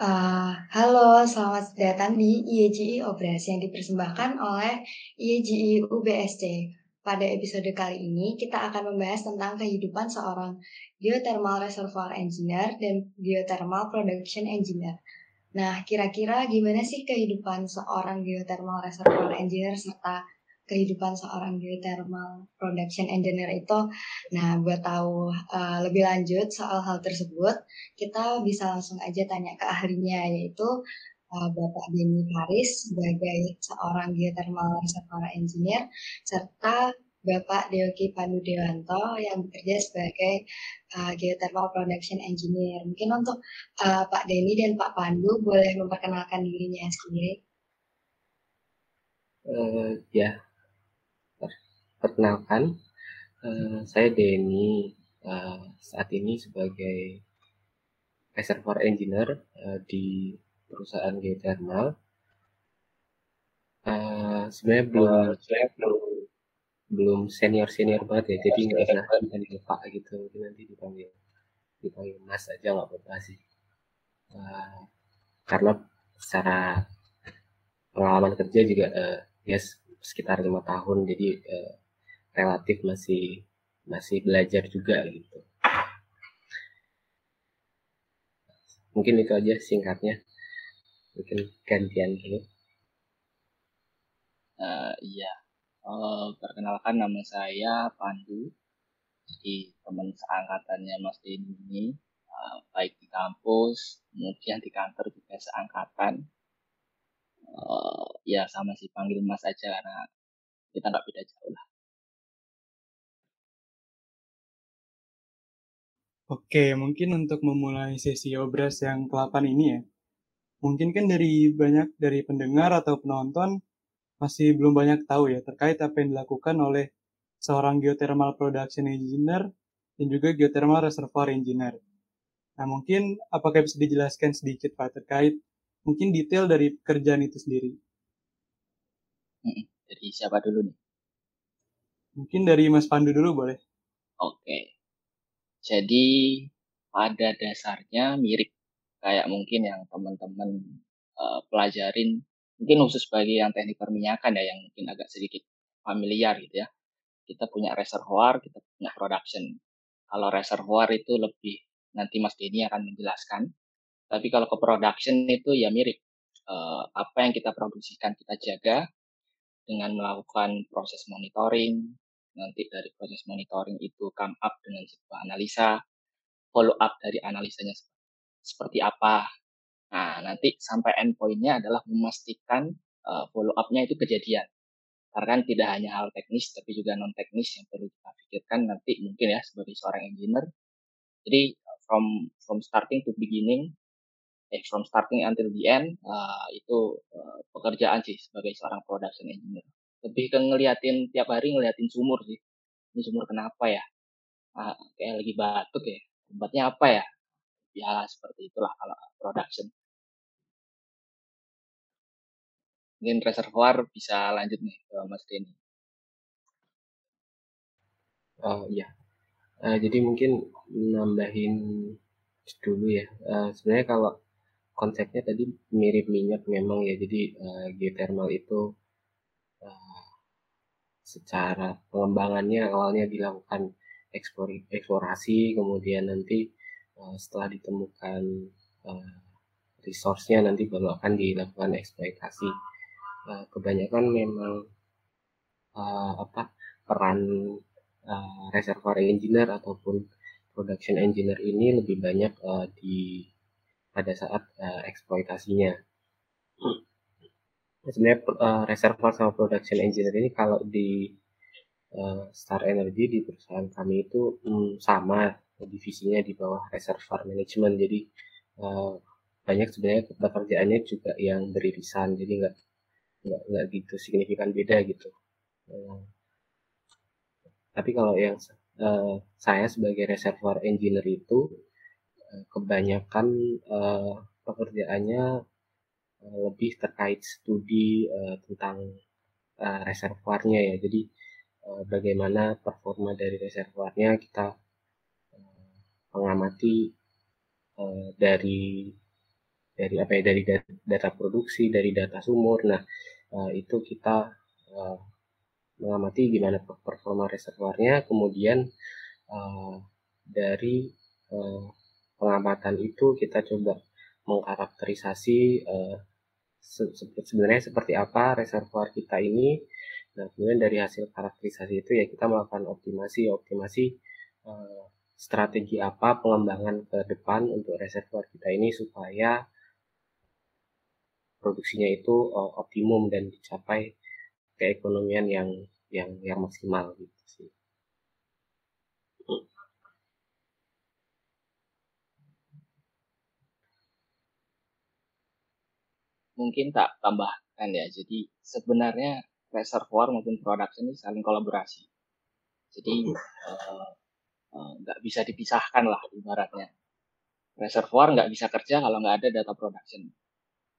Uh, halo, selamat datang di IEGI Obras yang dipersembahkan oleh IEGI UBSC. Pada episode kali ini, kita akan membahas tentang kehidupan seorang geothermal reservoir engineer dan geothermal production engineer. Nah, kira-kira gimana sih kehidupan seorang geothermal reservoir engineer serta kehidupan seorang geothermal production engineer itu. Nah, buat tahu uh, lebih lanjut soal hal tersebut, kita bisa langsung aja tanya ke ahlinya yaitu uh, Bapak Denny Haris sebagai seorang geothermal reservoir engineer serta Bapak Deoki Pandu Dewanto yang bekerja sebagai uh, geothermal production engineer. Mungkin untuk uh, Pak Denny dan Pak Pandu boleh memperkenalkan dirinya sendiri. Uh, ya, Perkenalkan, uh, saya Denny. Uh, saat ini sebagai reservoir engineer uh, di perusahaan geothermal. Uh, sebenarnya belum, saya belum belum senior senior banget ya, jadi nggak usah dipanggil Pak gitu, mungkin nanti dipanggil dipanggil Mas aja nggak apa-apa sih. Uh, karena secara pengalaman kerja juga uh, ya sekitar lima tahun, jadi uh, relatif masih masih belajar juga gitu. Mungkin itu aja singkatnya. Mungkin gantian dulu. Uh, iya, uh, perkenalkan nama saya Pandu. Jadi teman seangkatannya Mas Denny ini, uh, baik di kampus, kemudian di kantor juga seangkatan. Uh, ya sama sih panggil Mas aja karena kita nggak beda jauh lah. Oke, mungkin untuk memulai sesi obras yang ke-8 ini ya, mungkin kan dari banyak dari pendengar atau penonton masih belum banyak tahu ya terkait apa yang dilakukan oleh seorang geothermal production engineer dan juga geothermal reservoir engineer. Nah, mungkin apakah bisa dijelaskan sedikit Pak terkait mungkin detail dari pekerjaan itu sendiri? Jadi siapa dulu nih? Mungkin dari Mas Pandu dulu boleh. Oke. Jadi pada dasarnya mirip kayak mungkin yang teman-teman uh, pelajarin mungkin khusus bagi yang teknik perminyakan ya yang mungkin agak sedikit familiar gitu ya. Kita punya reservoir, kita punya production. Kalau reservoir itu lebih nanti Mas Denny akan menjelaskan. Tapi kalau ke production itu ya mirip. Uh, apa yang kita produksikan kita jaga dengan melakukan proses monitoring, nanti dari proses monitoring itu come up dengan sebuah analisa, follow up dari analisanya seperti apa. Nah, nanti sampai endpointnya adalah memastikan uh, follow up-nya itu kejadian. Karena kan tidak hanya hal teknis, tapi juga non-teknis yang perlu kita pikirkan nanti mungkin ya sebagai seorang engineer. Jadi from from starting to beginning, eh from starting until the end, uh, itu uh, pekerjaan sih sebagai seorang production engineer lebih ke ngeliatin tiap hari ngeliatin sumur sih. Ini sumur kenapa ya? Ah, kayak lagi batuk ya. Obatnya apa ya? Ya seperti itulah kalau production. Mungkin reservoir bisa lanjut nih ke Mas Denny. Oh iya. Uh, jadi mungkin nambahin dulu ya. Uh, sebenarnya kalau konsepnya tadi mirip minyak memang ya. Jadi uh, geothermal itu secara pengembangannya awalnya dilakukan eksplorasi kemudian nanti uh, setelah ditemukan uh, resource-nya nanti baru akan dilakukan eksploitasi. Uh, kebanyakan memang uh, apa peran uh, reservoir engineer ataupun production engineer ini lebih banyak uh, di pada saat uh, eksploitasinya sebenarnya uh, reservoir sama production engineer ini kalau di uh, Star Energy di perusahaan kami itu um, sama divisinya di bawah reservoir management. Jadi uh, banyak sebenarnya pekerjaannya juga yang beririsan. Jadi nggak nggak nggak gitu signifikan beda gitu. Uh, tapi kalau yang uh, saya sebagai reservoir engineer itu uh, kebanyakan uh, pekerjaannya lebih terkait studi uh, tentang uh, reservoirnya ya. Jadi uh, bagaimana performa dari reservoirnya kita uh, mengamati uh, dari dari apa ya dari data produksi dari data sumur nah uh, itu kita uh, mengamati gimana performa reservoirnya kemudian uh, dari uh, pengamatan itu kita coba mengkarakterisasi uh, se sebenarnya seperti apa reservoir kita ini nah kemudian dari hasil karakterisasi itu ya kita melakukan optimasi optimasi uh, strategi apa pengembangan ke depan untuk reservoir kita ini supaya produksinya itu uh, optimum dan dicapai keekonomian yang yang yang maksimal gitu sih. Mungkin tak tambahkan ya. Jadi sebenarnya reservoir maupun production ini saling kolaborasi. Jadi uh, nggak uh, bisa dipisahkan lah ibaratnya. Reservoir nggak bisa kerja kalau nggak ada data production.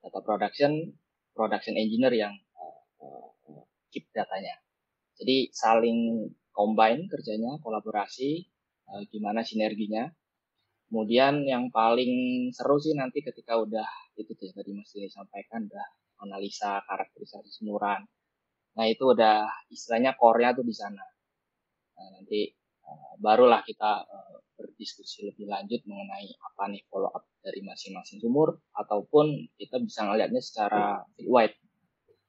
Data production, production engineer yang uh, uh, keep datanya. Jadi saling combine kerjanya, kolaborasi, uh, gimana sinerginya. Kemudian yang paling seru sih nanti ketika udah itu tuh tadi Mas udah analisa karakterisasi semuran. Nah itu udah istilahnya core-nya tuh di sana. Nah, nanti uh, barulah kita uh, berdiskusi lebih lanjut mengenai apa nih follow up dari masing-masing sumur ataupun kita bisa ngelihatnya secara wide.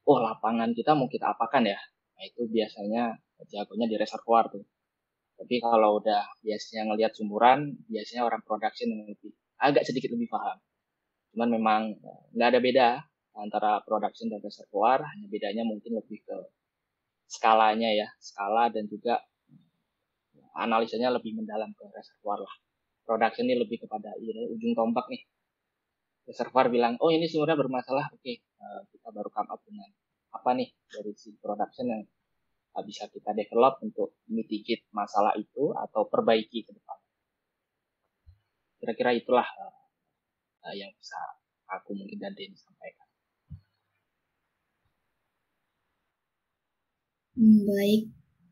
Oh lapangan kita mau kita apakan ya? Nah itu biasanya jagonya di reservoir tuh. Tapi kalau udah biasanya ngelihat sumuran, biasanya orang production yang lebih agak sedikit lebih paham. Cuman memang eh, nggak ada beda antara production dan reservoir, hanya bedanya mungkin lebih ke skalanya ya, skala dan juga eh, analisanya lebih mendalam ke reservoir lah. Production ini lebih kepada ini ujung tombak nih. Reservoir bilang, oh ini sebenarnya bermasalah, oke uh, kita baru come up dengan apa nih dari si production yang bisa kita develop untuk mitigate masalah itu atau perbaiki ke depan. Kira-kira itulah uh, yang bisa aku mungkin dan Denny sampaikan. Hmm, baik.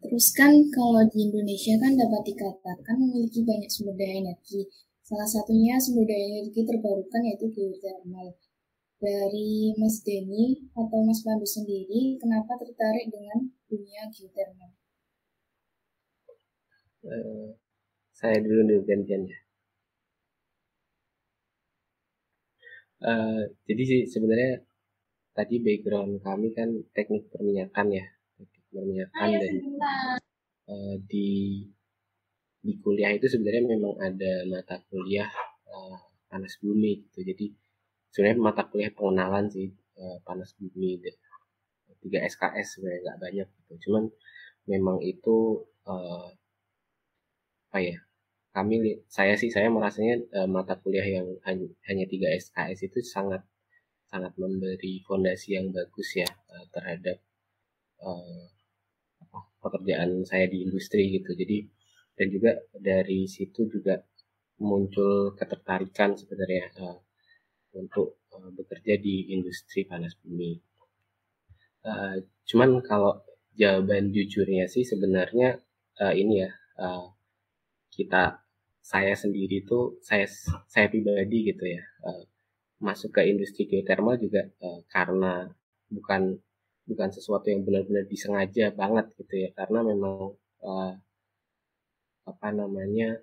Terus kan kalau di Indonesia kan dapat dikatakan memiliki banyak sumber daya energi. Salah satunya sumber daya energi terbarukan yaitu geothermal. Dari Mas Denny atau Mas Pandu sendiri, kenapa tertarik dengan dunia geothermal? Uh, saya dulu dulu gantian ya. Uh, jadi sih sebenarnya tadi background kami kan teknik perminyakan ya, teknik perminyakan dan uh, di di kuliah itu sebenarnya memang ada mata kuliah uh, panas bumi gitu. Jadi sebenarnya mata kuliah pengenalan sih uh, panas bumi tiga SKS sebenarnya nggak banyak gitu. Cuman memang itu uh, apa ya kami saya sih saya merasanya uh, mata kuliah yang hanya, hanya 3 SKS itu sangat sangat memberi fondasi yang bagus ya uh, terhadap uh, pekerjaan saya di industri gitu. Jadi dan juga dari situ juga muncul ketertarikan sebenarnya uh, untuk uh, bekerja di industri panas bumi. Uh, cuman kalau jawaban jujurnya sih sebenarnya uh, ini ya uh, kita saya sendiri tuh saya saya pribadi gitu ya uh, masuk ke industri geothermal juga uh, karena bukan bukan sesuatu yang benar-benar disengaja banget gitu ya karena memang uh, apa namanya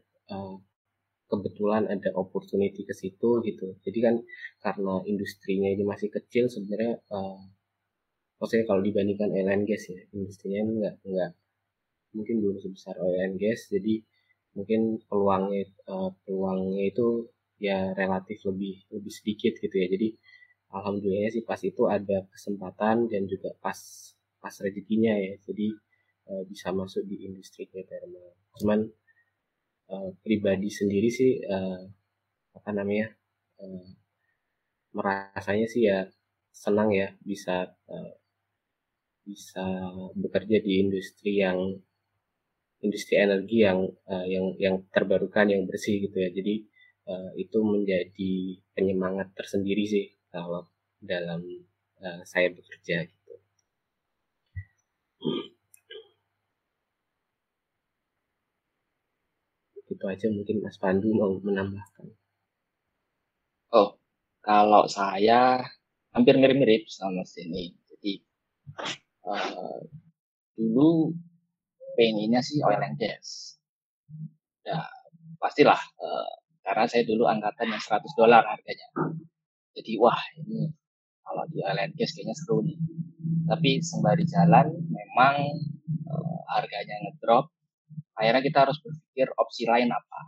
kebetulan ada opportunity ke situ gitu. Jadi kan karena industrinya ini masih kecil sebenarnya maksudnya kalau dibandingkan oil and gas ya industrinya ini nggak nggak mungkin belum sebesar oil and gas jadi mungkin peluangnya uh, peluangnya itu ya relatif lebih lebih sedikit gitu ya. Jadi alhamdulillah sih pas itu ada kesempatan dan juga pas pas rezekinya ya. Jadi uh, bisa masuk di industri geothermal. Cuman uh, pribadi sendiri sih uh, apa namanya uh, merasanya sih ya senang ya bisa uh, bisa bekerja di industri yang industri energi yang uh, yang yang terbarukan yang bersih gitu ya. Jadi uh, itu menjadi penyemangat tersendiri sih kalau dalam uh, saya bekerja gitu. Itu aja mungkin Mas Pandu mau menambahkan. Oh Kalau saya hampir mirip-mirip sama sini. Jadi uh, dulu pengennya sih oil and gas. Ya pastilah uh, karena saya dulu angkatan yang 100 dolar harganya. Jadi wah ini kalau di oil and gas kayaknya seru nih. Tapi sembari jalan memang uh, harganya ngedrop. Akhirnya kita harus berpikir opsi lain apa.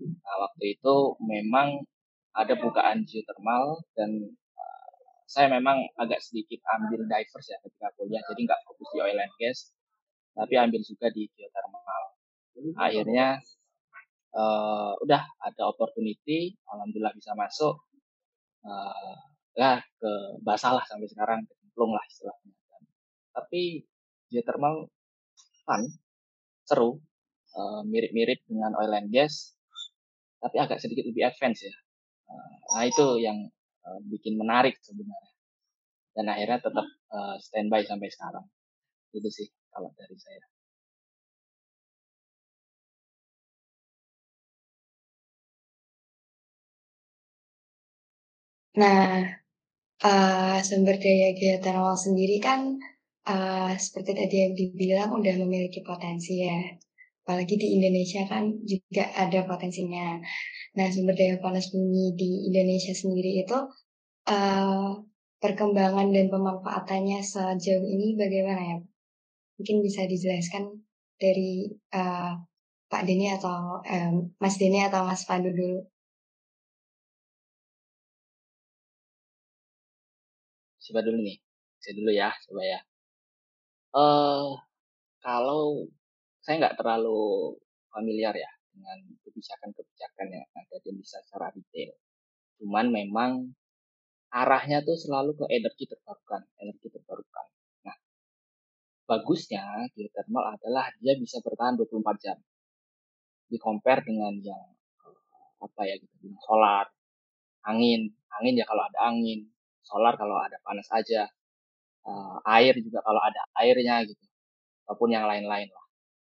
Nah, waktu itu memang ada bukaan geothermal dan uh, saya memang agak sedikit ambil divers ya ketika kuliah. Jadi nggak fokus di oil and gas, tapi ambil juga di geothermal. Akhirnya uh, udah ada opportunity, alhamdulillah bisa masuk. Uh, ya ke basah lah sampai sekarang kecemplung lah istilahnya. Tapi geothermal fun, seru, uh, mirip-mirip dengan oil and gas, tapi agak sedikit lebih advance ya. Uh, nah itu yang uh, bikin menarik sebenarnya. Dan akhirnya tetap uh, standby sampai sekarang. Itu sih kalau dari saya. Nah, uh, sumber daya geothermal sendiri kan uh, seperti tadi yang dibilang udah memiliki potensi ya. Apalagi di Indonesia kan juga ada potensinya. Nah, sumber daya panas bumi di Indonesia sendiri itu uh, perkembangan dan pemanfaatannya sejauh ini bagaimana ya? Mungkin bisa dijelaskan dari uh, Pak Denny atau um, Mas Denny atau Mas Pandu dulu. coba dulu nih saya dulu ya coba ya. Uh, kalau saya nggak terlalu familiar ya dengan kebijakan-kebijakan yang ada di Indonesia secara detail cuman memang arahnya tuh selalu ke energi terbarukan energi terbarukan bagusnya geothermal adalah dia bisa bertahan 24 jam di compare dengan yang apa ya gitu solar angin angin ya kalau ada angin solar kalau ada panas aja, uh, air juga kalau ada airnya gitu, ataupun yang lain-lain lah.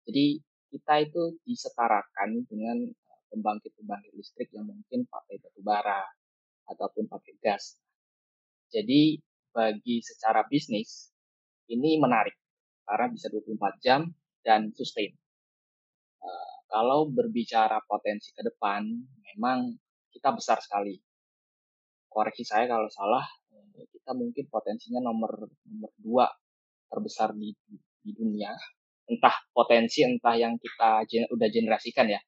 Jadi kita itu disetarakan dengan eh, pembangkit-pembangkit listrik yang mungkin pakai batu bara ataupun pakai gas. Jadi bagi secara bisnis ini menarik karena bisa 24 jam dan sustain. Uh, kalau berbicara potensi ke depan, memang kita besar sekali. Koreksi saya kalau salah, kita mungkin potensinya nomor nomor dua terbesar di, di dunia entah potensi entah yang kita gen, udah generasikan ya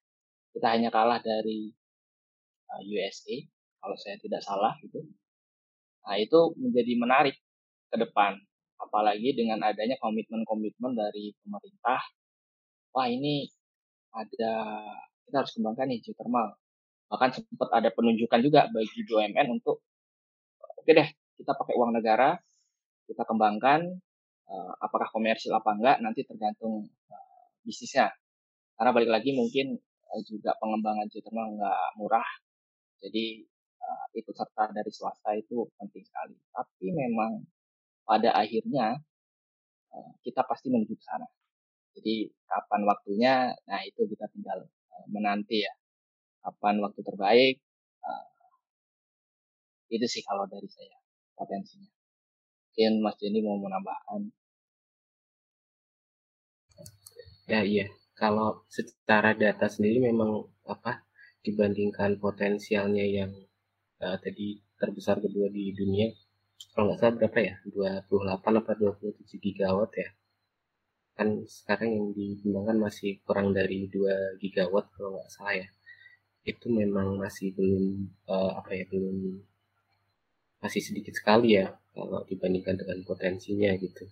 kita hanya kalah dari uh, USA kalau saya tidak salah gitu nah itu menjadi menarik ke depan apalagi dengan adanya komitmen-komitmen dari pemerintah wah ini ada kita harus kembangkan nih geothermal bahkan sempat ada penunjukan juga bagi BUMN untuk oke deh kita pakai uang negara, kita kembangkan, uh, apakah komersil apa enggak, nanti tergantung uh, bisnisnya. Karena balik lagi mungkin uh, juga pengembangan geothermal enggak murah, jadi uh, ikut serta dari swasta itu penting sekali. Tapi memang pada akhirnya uh, kita pasti menuju ke sana. Jadi kapan waktunya, nah itu kita tinggal uh, menanti ya. Kapan waktu terbaik, uh, itu sih kalau dari saya potensinya. Mungkin Mas Jenny mau menambahkan. Ya iya, kalau secara data sendiri memang apa dibandingkan potensialnya yang uh, tadi terbesar kedua di dunia, kalau nggak salah berapa ya, 28 apa 27 gigawatt ya. Kan sekarang yang dikembangkan masih kurang dari 2 gigawatt kalau nggak salah ya. Itu memang masih belum uh, apa ya, belum masih sedikit sekali ya kalau dibandingkan dengan potensinya gitu.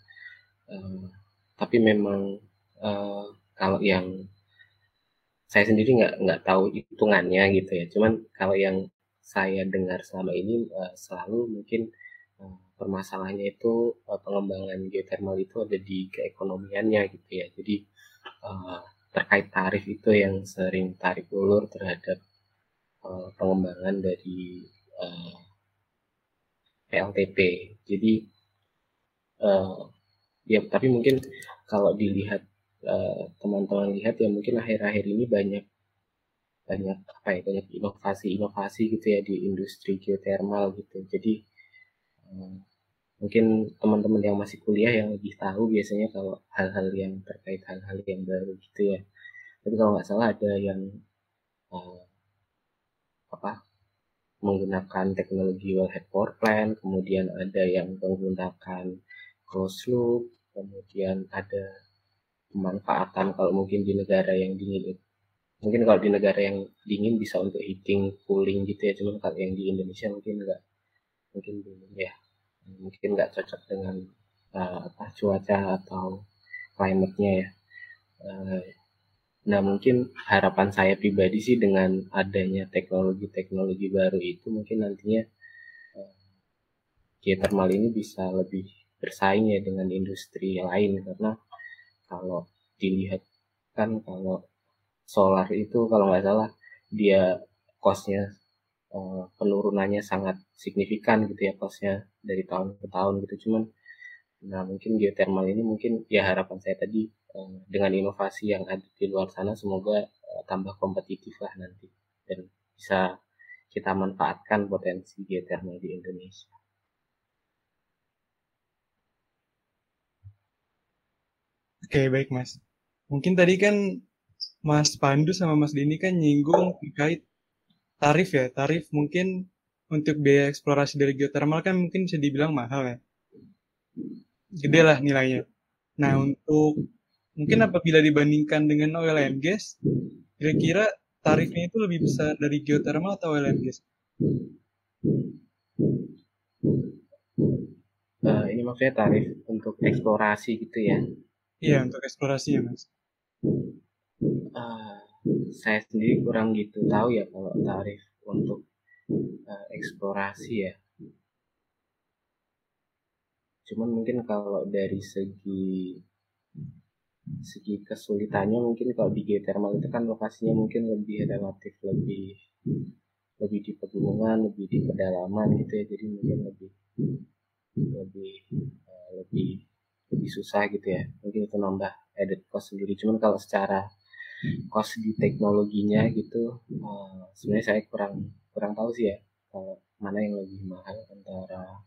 Uh, tapi memang uh, kalau yang saya sendiri nggak nggak tahu hitungannya gitu ya. Cuman kalau yang saya dengar selama ini uh, selalu mungkin permasalahannya itu uh, pengembangan geothermal itu ada di keekonomiannya gitu ya. Jadi uh, terkait tarif itu yang sering tarik ulur terhadap uh, pengembangan dari PLTP. Jadi ya tapi mungkin kalau dilihat teman eh, teman-teman lihat ya mungkin akhir-akhir ini banyak banyak apa ya banyak inovasi-inovasi gitu ya di industri geothermal gitu jadi mungkin teman-teman yang masih kuliah yang lebih tahu biasanya kalau hal-hal yang terkait hal-hal yang baru gitu ya. Tapi kalau nggak salah ada yang uh, apa menggunakan teknologi wellhead power plant kemudian ada yang menggunakan closed loop kemudian ada pemanfaatan kalau mungkin di negara yang dingin mungkin kalau di negara yang dingin bisa untuk heating cooling gitu ya cuman kalau yang di Indonesia mungkin enggak mungkin belum. Ya mungkin nggak cocok dengan uh, cuaca atau climate-nya ya. Uh, nah mungkin harapan saya pribadi sih dengan adanya teknologi-teknologi baru itu mungkin nantinya uh, geothermal ini bisa lebih bersaing ya dengan industri lain. Karena kalau dilihat kan kalau solar itu kalau nggak salah dia costnya uh, penurunannya sangat signifikan gitu ya costnya dari tahun ke tahun gitu cuman nah mungkin geothermal ini mungkin ya harapan saya tadi uh, dengan inovasi yang ada di luar sana semoga uh, tambah kompetitif lah nanti dan bisa kita manfaatkan potensi geothermal di Indonesia. Oke, baik Mas. Mungkin tadi kan Mas Pandu sama Mas Dini kan nyinggung terkait tarif ya. Tarif mungkin untuk biaya eksplorasi dari geothermal kan mungkin bisa dibilang mahal ya. Gede lah nilainya. Nah untuk mungkin apabila dibandingkan dengan oil and gas, kira-kira tarifnya itu lebih besar dari geothermal atau oil and gas? Uh, ini maksudnya tarif untuk eksplorasi gitu ya? Iya untuk eksplorasi ya mas uh, saya sendiri kurang gitu tahu ya kalau tarif untuk uh, eksplorasi ya. Cuman mungkin kalau dari segi segi kesulitannya mungkin kalau di geothermal itu kan lokasinya mungkin lebih relatif lebih lebih di pegunungan, lebih di pedalaman gitu ya. Jadi mungkin lebih lebih uh, lebih lebih susah gitu ya. Mungkin itu nambah added cost sendiri. Cuman kalau secara cost di teknologinya gitu. Uh, sebenarnya saya kurang kurang tahu sih ya kalau mana yang lebih mahal antara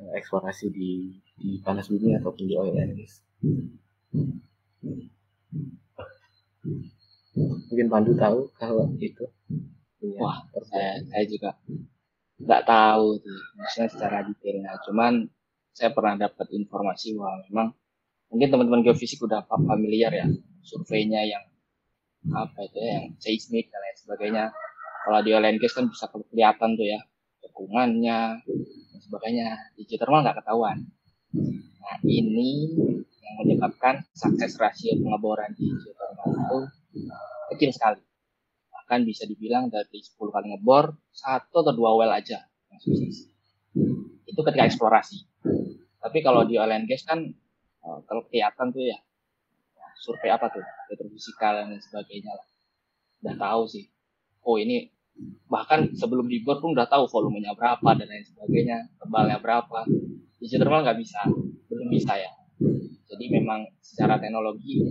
uh, eksplorasi di di panas bumi ataupun di oil and gas. Mungkin Pandu tahu kalau itu punya Wah, saya, saya juga nggak tahu tuh, maksudnya secara detailnya. Cuman saya pernah dapat informasi bahwa memang mungkin teman-teman geofisik udah familiar ya surveinya yang apa itu ya yang seismik dan lain sebagainya. Kalau di oil and gas kan bisa kelihatan tuh ya cekungannya dan sebagainya. Di geothermal nggak ketahuan. Nah ini yang menyebabkan sukses rasio pengeboran di geothermal itu kecil sekali. Bahkan bisa dibilang dari 10 kali ngebor satu atau dua well aja yang sukses. Itu ketika eksplorasi. Tapi kalau di oil and gas kan eh, kalau kelihatan tuh ya survei apa tuh? Petrofisikal dan sebagainya lah. Udah tahu sih. Oh ini bahkan sebelum dibor pun udah tahu volumenya berapa dan lain sebagainya tebalnya berapa. Di geothermal nggak bisa belum bisa ya. Jadi memang secara teknologi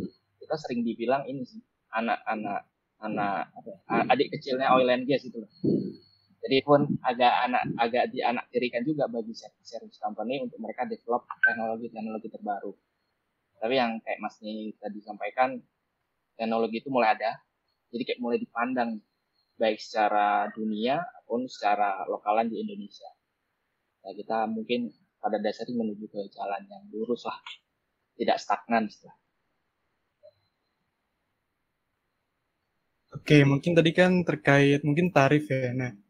kita sering dibilang ini sih anak-anak anak ya, adik kecilnya oil and gas itu jadi pun agak anak agak di anak tirikan juga bagi service company untuk mereka develop teknologi-teknologi terbaru. Tapi yang kayak Mas Ni tadi sampaikan teknologi itu mulai ada. Jadi kayak mulai dipandang baik secara dunia maupun secara lokalan di Indonesia. Nah, kita mungkin pada dasarnya menuju ke jalan yang lurus lah tidak stagnan setelah. Oke, mungkin tadi kan terkait mungkin tarif ya. Nah,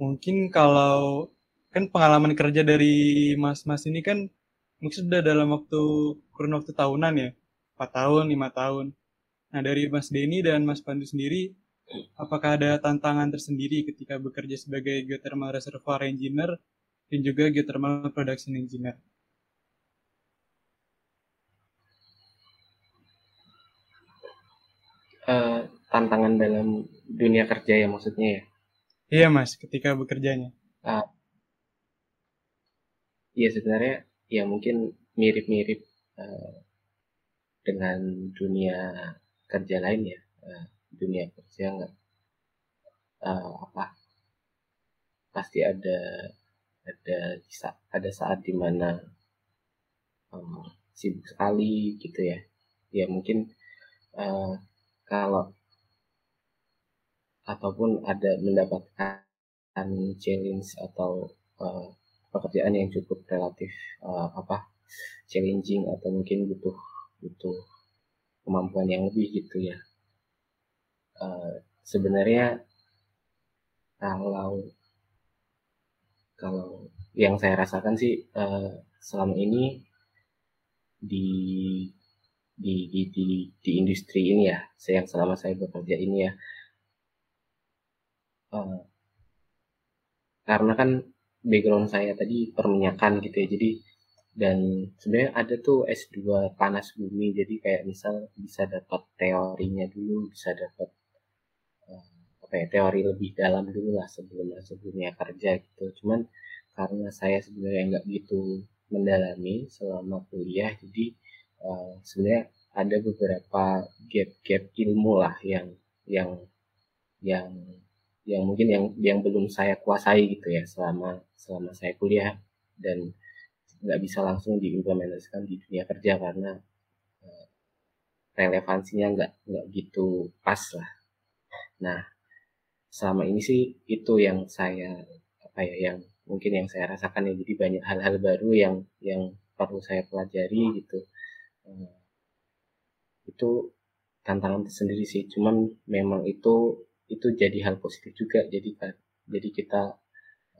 mungkin kalau kan pengalaman kerja dari mas-mas ini kan mungkin sudah dalam waktu kurun waktu tahunan ya, 4 tahun, lima tahun. Nah dari Mas Denny dan Mas Pandu sendiri, apakah ada tantangan tersendiri ketika bekerja sebagai geothermal reservoir engineer dan juga geothermal production engineer? Uh, tantangan dalam dunia kerja ya maksudnya ya? Iya mas, ketika bekerjanya. Uh, iya sebenarnya ya mungkin mirip-mirip uh, dengan dunia kerja lain ya. Uh, dunia kerja nggak uh, apa pasti ada ada ada saat di mana uh, sibuk sekali gitu ya. Ya mungkin uh, kalau ataupun ada mendapatkan challenge atau uh, pekerjaan yang cukup relatif uh, apa challenging atau mungkin butuh butuh kemampuan yang lebih gitu ya. Uh, sebenarnya kalau kalau yang saya rasakan sih uh, selama ini di di di di, di industri ini ya saya selama saya bekerja ini ya uh, karena kan background saya tadi perminyakan gitu ya jadi dan sebenarnya ada tuh S2 panas bumi jadi kayak misal bisa dapat teorinya dulu bisa dapat uh, apa ya teori lebih dalam dulu lah sebelum sebelumnya kerja gitu. Cuman karena saya sebenarnya nggak gitu mendalami selama kuliah jadi uh, sebenarnya ada beberapa gap-gap ilmu lah yang yang yang yang mungkin yang yang belum saya kuasai gitu ya selama selama saya kuliah. Dan nggak bisa langsung diimplementasikan di dunia kerja karena uh, relevansinya nggak nggak gitu pas lah. Nah selama ini sih itu yang saya apa ya yang mungkin yang saya rasakan ya. Jadi banyak hal-hal baru yang yang perlu saya pelajari gitu. Uh, itu tantangan tersendiri sih. Cuman memang itu itu jadi hal positif juga. Jadi jadi kita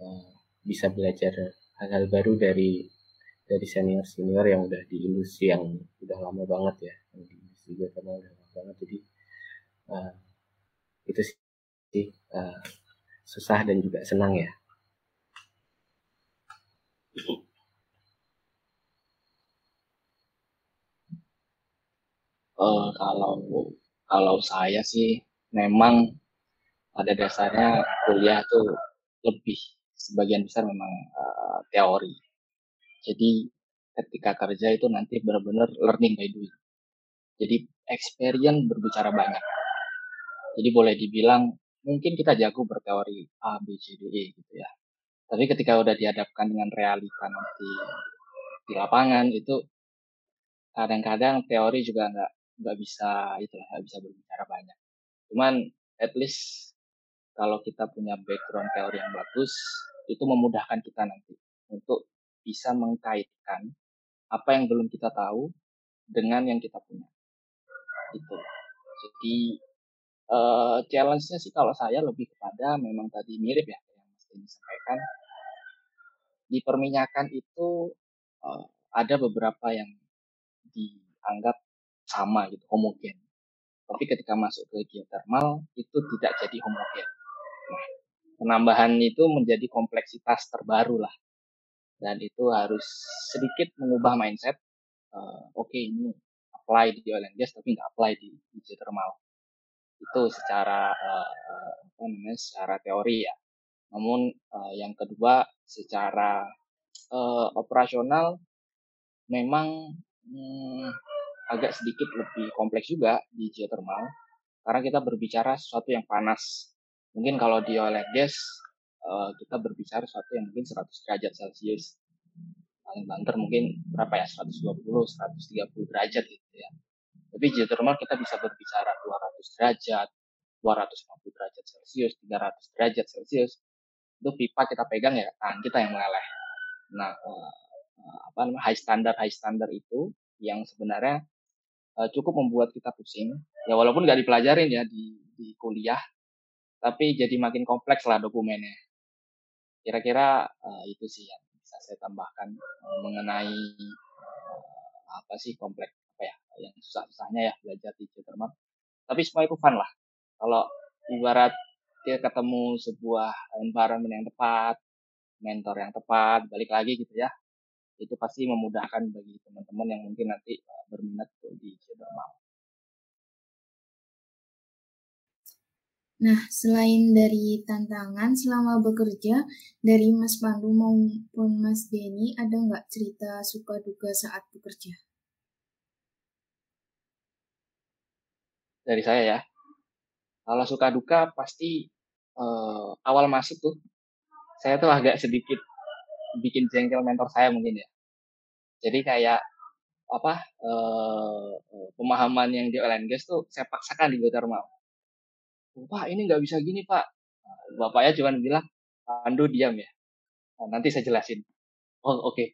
uh, bisa belajar hal-hal baru dari dari senior senior yang udah di industri yang udah lama banget ya. Yang di industri gue karena udah lama banget. Jadi uh, itu sih uh, susah dan juga senang ya. Uh, kalau kalau saya sih memang pada dasarnya kuliah tuh lebih sebagian besar memang uh, teori. Jadi ketika kerja itu nanti benar-benar learning by doing. Jadi experience berbicara banyak. Jadi boleh dibilang mungkin kita jago berteori A, B, C, D, E gitu ya. Tapi ketika udah dihadapkan dengan realita nanti di lapangan itu kadang-kadang teori juga nggak nggak bisa itu nggak bisa berbicara banyak. Cuman at least kalau kita punya background teori yang bagus itu memudahkan kita nanti untuk bisa mengkaitkan apa yang belum kita tahu dengan yang kita punya. Itu. Jadi uh, challenge-nya sih kalau saya lebih kepada memang tadi mirip ya yang Mas Denny sampaikan di perminyakan itu uh, ada beberapa yang dianggap sama gitu homogen tapi ketika masuk ke geothermal itu tidak jadi homogen penambahan itu menjadi kompleksitas terbaru lah. Dan itu harus sedikit mengubah mindset uh, oke okay, ini apply di oil and gas tapi nggak apply di, di geothermal. Itu secara uh, apa namanya secara teori ya. Namun uh, yang kedua secara uh, operasional memang hmm, agak sedikit lebih kompleks juga di geothermal. Karena kita berbicara sesuatu yang panas. Mungkin kalau di and gas uh, kita berbicara sesuatu yang mungkin 100 derajat Celcius. Paling banter mungkin berapa ya 120, 130 derajat gitu ya. Tapi geothermal kita bisa berbicara 200 derajat, 250 derajat Celcius, 300 derajat Celcius itu pipa kita pegang ya tangan kita yang meleleh. Nah, uh, apa namanya high standard high standard itu yang sebenarnya cukup membuat kita pusing. Ya walaupun nggak dipelajarin ya di, di kuliah, tapi jadi makin kompleks lah dokumennya. Kira-kira uh, itu sih yang bisa saya tambahkan uh, mengenai uh, apa sih kompleks apa ya yang susah-susahnya ya belajar di geothermal. Tapi semua itu fun lah. Kalau ibarat dia ketemu sebuah environment yang tepat, mentor yang tepat, balik lagi gitu ya. Itu pasti memudahkan bagi teman-teman yang mungkin nanti berminat di Nah, selain dari tantangan selama bekerja, dari Mas Pandu maupun Mas Denny, ada nggak cerita suka duka saat bekerja? Dari saya ya, kalau suka duka pasti uh, awal masuk tuh saya tuh agak sedikit bikin jengkel mentor saya mungkin ya. Jadi kayak apa uh, pemahaman yang di oil tuh saya paksakan di geothermal. Pak ini nggak bisa gini pak. Bapaknya cuma bilang Pandu diam ya. Nah, nanti saya jelasin. Oh oke. Okay.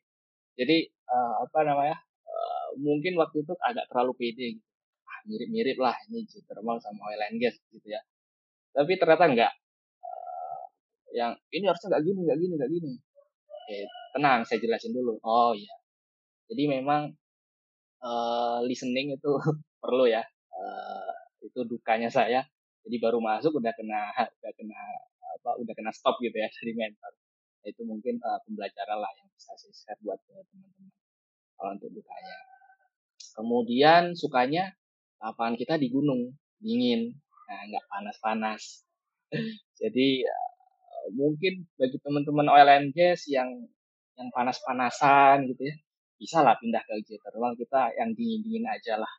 Jadi uh, apa namanya? Uh, mungkin waktu itu agak terlalu pede. Gitu. Ah, mirip-mirip lah ini geothermal sama oil and gas gitu ya. Tapi ternyata enggak yang ini harusnya nggak gini nggak gini nggak gini Oke, tenang saya jelasin dulu oh iya jadi memang uh, listening itu perlu ya uh, itu dukanya saya jadi baru masuk udah kena udah kena apa udah kena stop gitu ya dari mentor. Itu mungkin uh, pembelajaran lah yang bisa saya share buat teman-teman kalau untuk dukanya kemudian sukanya lapangan kita di gunung dingin. Nah nggak panas-panas. Jadi mungkin bagi teman-teman gas yang yang panas-panasan gitu ya bisa lah pindah ke geothermal kita yang dingin-dingin aja lah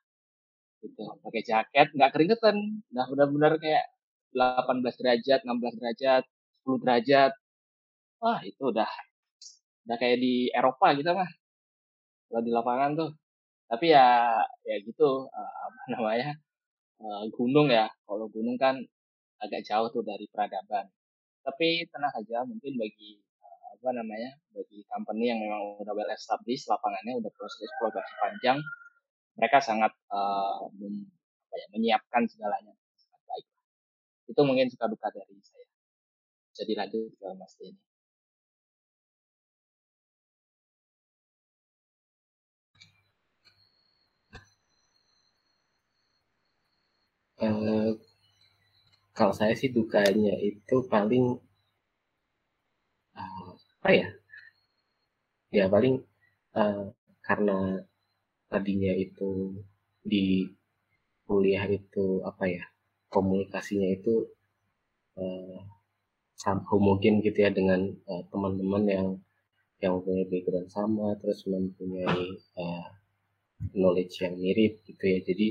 gitu. Pakai jaket nggak keringetan. Nah benar-benar kayak 18 derajat 16 derajat 10 derajat. Wah itu udah udah kayak di Eropa gitu mah kalau di lapangan tuh. Tapi ya ya gitu uh, apa namanya uh, gunung ya. Kalau gunung kan agak jauh tuh dari peradaban. Tapi tenang saja mungkin bagi uh, apa namanya bagi company yang memang udah well established lapangannya udah proses eksplorasi panjang mereka sangat uh, menyiapkan segalanya. Sangat baik. Itu mungkin suka duka dari saya. Jadi lanjut ke Mas Denny. Uh, kalau saya sih dukanya itu paling uh, apa ya? Ya paling uh, karena tadinya itu di kuliah itu apa ya komunikasinya itu uh, homogen gitu ya dengan teman-teman uh, yang yang punya background sama terus mempunyai uh, knowledge yang mirip gitu ya. Jadi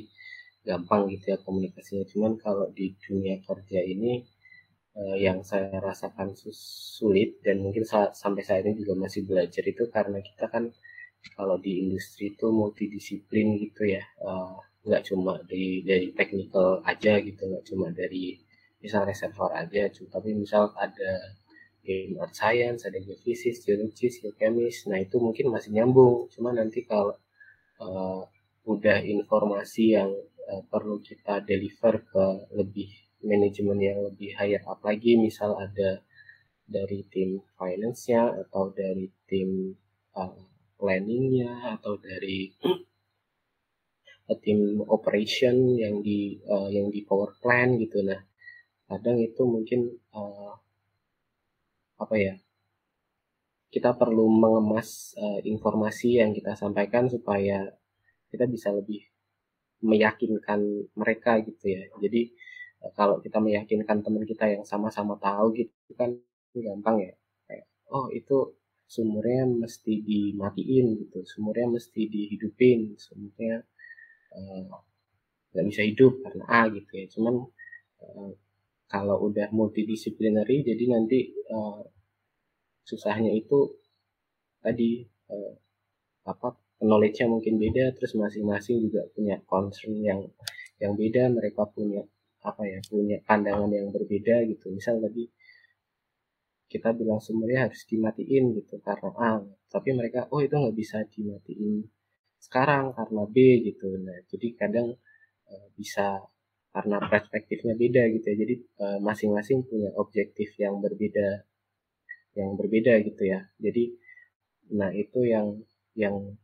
gampang gitu ya komunikasinya. Cuman kalau di dunia kerja ini uh, yang saya rasakan sulit dan mungkin saat, sampai saat ini juga masih belajar itu karena kita kan kalau di industri itu multidisiplin gitu ya uh, nggak cuma dari dari technical aja gitu nggak cuma dari misal reservoir aja cuma tapi misal ada game earth science ada geofisik geologis geochemist nah itu mungkin masih nyambung. Cuma nanti kalau uh, udah informasi yang uh, perlu kita deliver ke lebih manajemen yang lebih higher up lagi misal ada dari tim finance-nya atau dari tim uh, planning-nya atau dari uh, tim operation yang di uh, yang di power plant gitu. Nah kadang itu mungkin uh, apa ya kita perlu mengemas uh, informasi yang kita sampaikan supaya kita bisa lebih meyakinkan mereka gitu ya. Jadi eh, kalau kita meyakinkan teman kita yang sama-sama tahu gitu kan gampang ya. Oh itu sumurnya mesti dimatiin gitu sumurnya mesti dihidupin sumurnya eh, nggak uh, bisa hidup karena A gitu ya. Cuman uh, kalau udah multidisciplinary jadi nanti uh, susahnya itu tadi uh, apa knowledge-nya mungkin beda terus masing-masing juga punya concern yang yang beda mereka punya apa ya punya pandangan yang berbeda gitu. Misal tadi kita bilang sumbernya harus dimatiin gitu karena A. Tapi mereka oh itu nggak bisa dimatiin sekarang karena B gitu. Nah jadi kadang uh, bisa karena perspektifnya beda gitu ya. Jadi uh, masing-masing punya objektif yang berbeda yang berbeda gitu ya. Jadi nah itu yang yang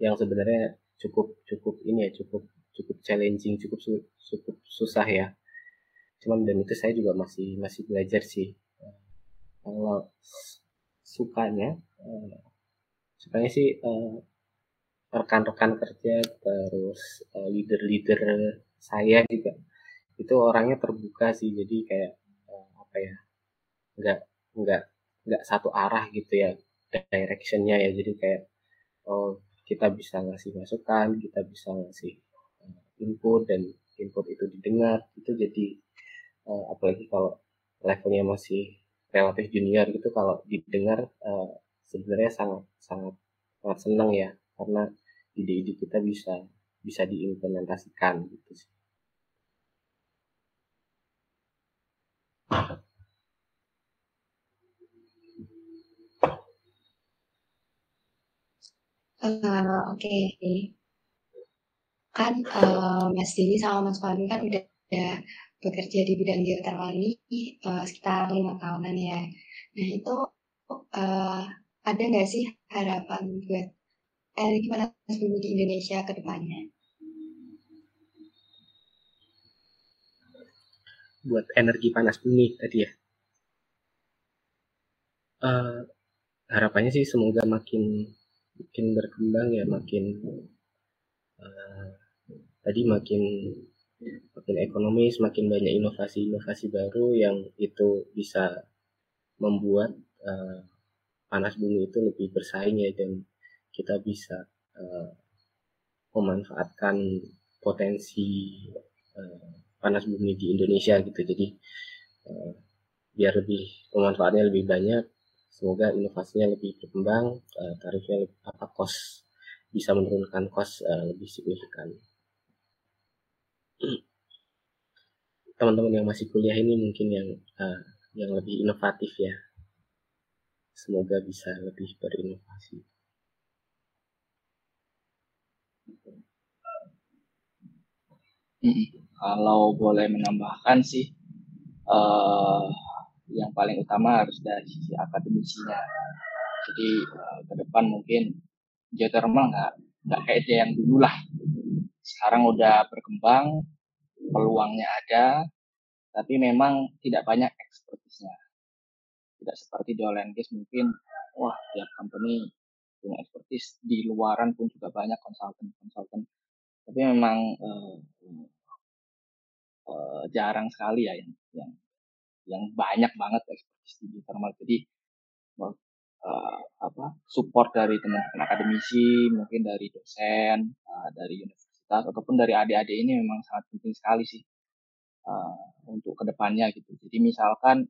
yang sebenarnya cukup cukup ini ya cukup cukup challenging cukup cukup susah ya. Cuman dan itu saya juga masih masih belajar sih kalau sukanya uh, sukanya sih uh, rekan-rekan kerja terus uh, leader-leader saya juga. Itu orangnya terbuka sih jadi kayak uh, apa ya nggak nggak nggak satu arah gitu ya directionnya ya. Jadi kayak oh kita bisa ngasih masukan kita bisa ngasih input dan input itu didengar itu jadi uh, apalagi kalau levelnya masih relatif junior gitu kalau didengar uh, sebenarnya sangat sangat sangat senang ya karena ide-ide kita bisa bisa diimplementasikan gitu sih. Uh, Oke, okay. kan uh, Mas Dini sama Mas Fahmi kan udah, udah bekerja di bidang geotermal ini uh, sekitar lima tahunan ya. Nah itu uh, ada nggak sih harapan buat energi panas bumi di Indonesia ke depannya? Buat energi panas bumi tadi ya. Uh, harapannya sih semoga makin makin berkembang ya makin uh, tadi makin makin ekonomis makin banyak inovasi-inovasi baru yang itu bisa membuat uh, panas bumi itu lebih bersaing ya dan kita bisa uh, memanfaatkan potensi uh, panas bumi di Indonesia gitu. Jadi uh, biar lebih pemanfaatnya lebih banyak semoga inovasinya lebih berkembang uh, tarifnya lebih, apa kos bisa menurunkan kos uh, lebih signifikan teman-teman yang masih kuliah ini mungkin yang uh, yang lebih inovatif ya semoga bisa lebih berinovasi kalau boleh menambahkan sih uh, yang paling utama harus dari sisi akademisinya. Jadi uh, ke depan mungkin geothermal nggak nggak kayak yang dulu lah. Sekarang udah berkembang, peluangnya ada, tapi memang tidak banyak ekspertisnya. Tidak seperti di gas mungkin, wah tiap company punya ekspertis di luaran pun juga banyak konsultan-konsultan. Tapi memang uh, uh, jarang sekali ya yang yang yang banyak banget ekspertis di geothermal. Jadi uh, apa support dari teman-teman akademisi, mungkin dari dosen, uh, dari universitas ataupun dari adik-adik ini memang sangat penting sekali sih uh, untuk ke depannya gitu. Jadi misalkan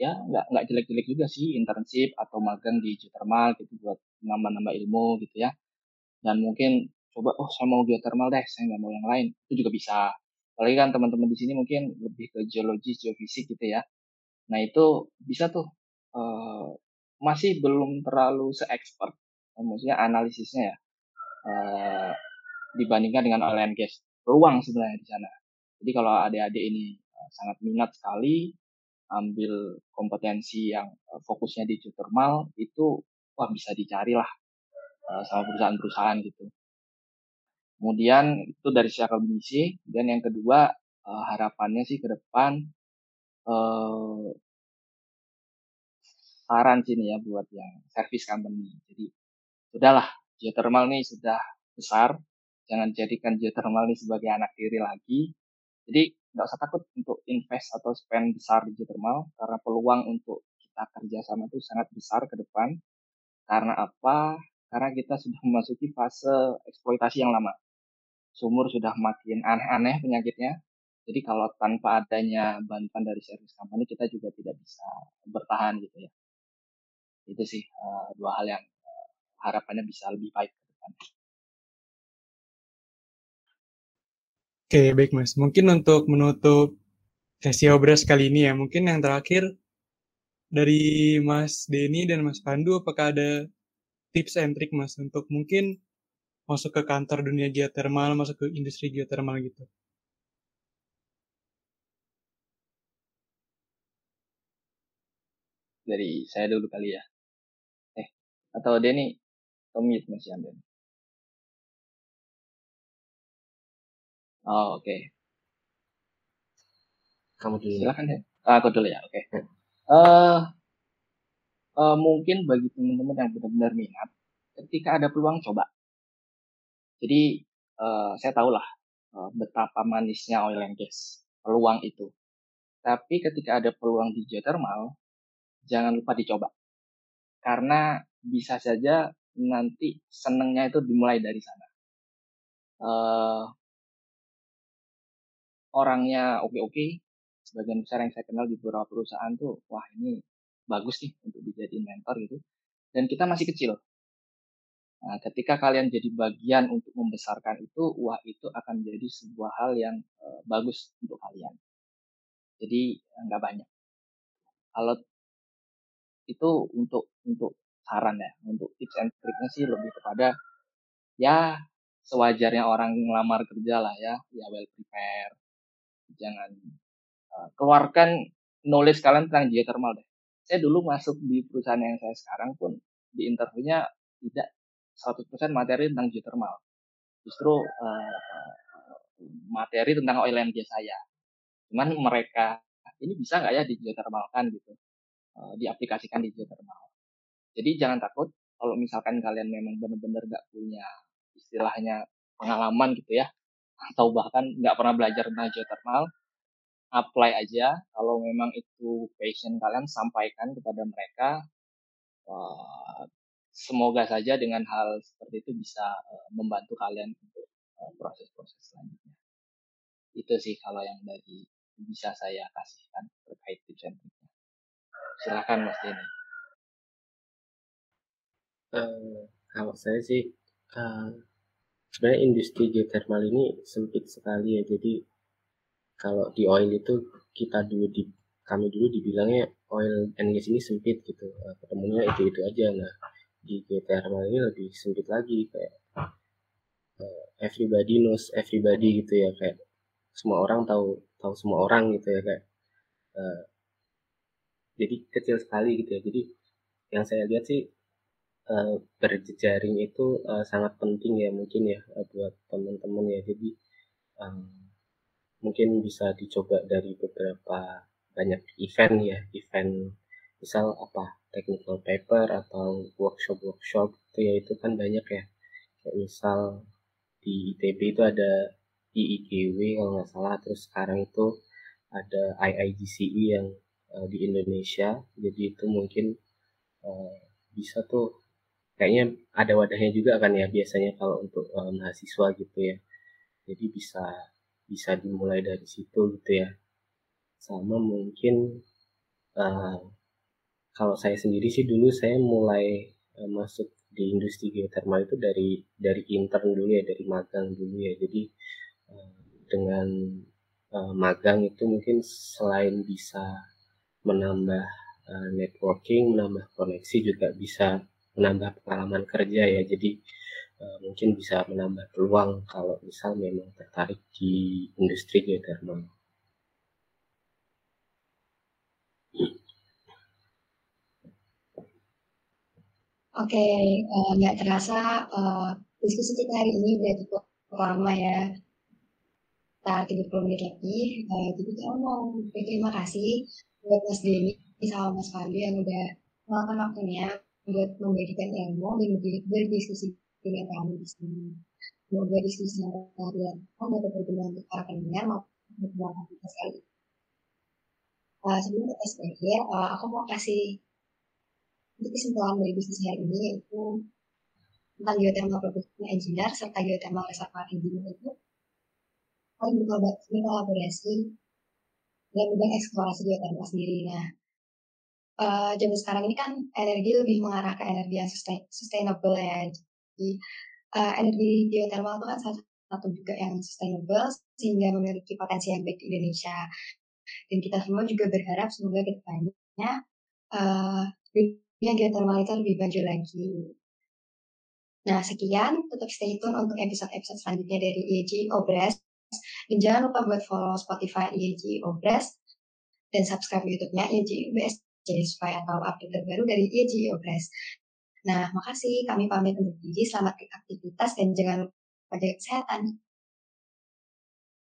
ya nggak nggak jelek-jelek juga sih internship atau magang di geothermal gitu buat nambah-nambah ilmu gitu ya. Dan mungkin coba oh saya mau geothermal deh, saya nggak mau yang lain itu juga bisa apalagi kan teman-teman di sini mungkin lebih ke geologi geofisik gitu ya nah itu bisa tuh uh, masih belum terlalu se-expert maksudnya analisisnya ya uh, dibandingkan dengan oil and gas peluang sebenarnya di sana jadi kalau adik-adik ini uh, sangat minat sekali ambil kompetensi yang uh, fokusnya di geothermal itu wah bisa dicari lah uh, sama perusahaan-perusahaan gitu Kemudian itu dari sisi akademisi. Dan yang kedua harapannya sih ke depan saran sini ya buat yang service company. Jadi sudahlah geothermal ini sudah besar, jangan jadikan geothermal ini sebagai anak tiri lagi. Jadi nggak usah takut untuk invest atau spend besar di geothermal karena peluang untuk kita kerjasama itu sangat besar ke depan. Karena apa? Karena kita sudah memasuki fase eksploitasi yang lama sumur sudah makin aneh-aneh penyakitnya. Jadi kalau tanpa adanya bantuan dari service company kita juga tidak bisa bertahan gitu ya. Itu sih uh, dua hal yang uh, harapannya bisa lebih baik ke depan. Oke, baik Mas. Mungkin untuk menutup sesi obras kali ini ya, mungkin yang terakhir dari Mas Denny dan Mas Pandu, apakah ada tips and trick Mas untuk mungkin masuk ke kantor dunia geothermal, masuk ke industri geothermal gitu? Dari saya dulu kali ya. Eh, atau Denny, komit masih ada. Oh, oke. Okay. Kamu dulu. Silakan ya. Ah, aku dulu ya, oke. Okay. Hmm. Uh, uh, mungkin bagi teman-teman yang benar-benar minat, ketika ada peluang coba jadi uh, saya tahulah uh, betapa manisnya oil and gas, peluang itu. Tapi ketika ada peluang di geothermal, jangan lupa dicoba. Karena bisa saja nanti senengnya itu dimulai dari sana. Uh, orangnya oke-oke, sebagian besar yang saya kenal di beberapa perusahaan tuh wah ini bagus nih untuk dijadiin mentor gitu dan kita masih kecil Nah, ketika kalian jadi bagian untuk membesarkan itu, wah itu akan jadi sebuah hal yang uh, bagus untuk kalian. Jadi nggak banyak. Kalau itu untuk untuk saran ya, untuk tips and triknya sih lebih kepada ya sewajarnya orang ngelamar kerja lah ya, ya well prepare. Jangan uh, keluarkan knowledge kalian tentang geothermal deh. Saya dulu masuk di perusahaan yang saya sekarang pun di interviewnya tidak 100% materi tentang geothermal. Justru uh, materi tentang oil and gas saya. Cuman mereka ini bisa nggak ya di geothermalkan gitu, uh, diaplikasikan di geothermal. Jadi jangan takut kalau misalkan kalian memang benar-benar nggak punya istilahnya pengalaman gitu ya, atau bahkan nggak pernah belajar tentang geothermal, apply aja. Kalau memang itu passion kalian, sampaikan kepada mereka. Uh, semoga saja dengan hal seperti itu bisa uh, membantu kalian untuk uh, proses-proses selanjutnya. Itu sih kalau yang dari bisa saya kasihkan terkait tips and. Silakan Mas Denny. Uh, kalau saya sih uh, sebenarnya industri geothermal ini sempit sekali ya. Jadi kalau di oil itu kita dulu di kami dulu dibilangnya oil and gas ini sempit gitu. Uh, ketemunya itu itu aja. Nah di geothermal ini lebih sempit lagi kayak uh, everybody knows everybody gitu ya kayak semua orang tahu tahu semua orang gitu ya kayak uh, jadi kecil sekali gitu ya jadi yang saya lihat sih uh, berjejaring itu uh, sangat penting ya mungkin ya uh, buat teman-teman ya. Jadi um, mungkin bisa dicoba dari beberapa banyak event ya. Event misal apa technical paper atau workshop-workshop itu ya itu kan banyak ya. Kayak misal di ITB itu ada IIGW kalau nggak salah. Terus sekarang itu ada IIGCE yang uh, di Indonesia. Jadi itu mungkin uh, bisa tuh kayaknya ada wadahnya juga kan ya biasanya kalau untuk uh, mahasiswa gitu ya. Jadi bisa bisa dimulai dari situ gitu ya. Sama mungkin uh, kalau saya sendiri sih dulu saya mulai uh, masuk di industri geothermal itu dari dari intern dulu ya dari magang dulu ya. Jadi uh, dengan uh, magang itu mungkin selain bisa menambah uh, networking menambah koneksi juga bisa menambah pengalaman kerja ya jadi uh, mungkin bisa menambah peluang kalau misal memang tertarik di industri geothermal. Oke, uh, nggak terasa uh, diskusi kita hari ini udah cukup lama ya. Sekitar 30 menit lagi. Uh, jadi kita mau berterima kasih buat Mas Denny sama Mas Fadli yang udah melakukan waktunya buat membagikan ilmu dan berdiskusi dengan kami di sini. Semoga diskusi yang kalian dapat berguna untuk para pendengar maupun untuk kita sekali. Uh, sebelum kita selesai, uh, aku mau kasih untuk kesimpulan dari bisnis hari ini yaitu tentang geothermal production engineer serta geothermal reservoir engineer itu saling berkolaborasi dan bidang eksplorasi geothermal sendiri. Nah, uh, sekarang ini kan energi lebih mengarah ke energi yang sustain, sustainable ya. Jadi uh, energi geothermal itu kan salah satu juga yang sustainable sehingga memiliki potensi yang baik di Indonesia. Dan kita semua juga berharap semoga ke depannya uh, yang geothermal itu lebih maju lagi. Nah, sekian. Tetap stay tune untuk episode-episode selanjutnya dari IEG Obres. Dan jangan lupa buat follow Spotify IEG Obres dan subscribe YouTube-nya IEG UBS supaya tahu update terbaru dari IEG Obres. Nah, makasih. Kami pamit untuk diri. Selamat beraktivitas dan jangan lupa jaga kesehatan.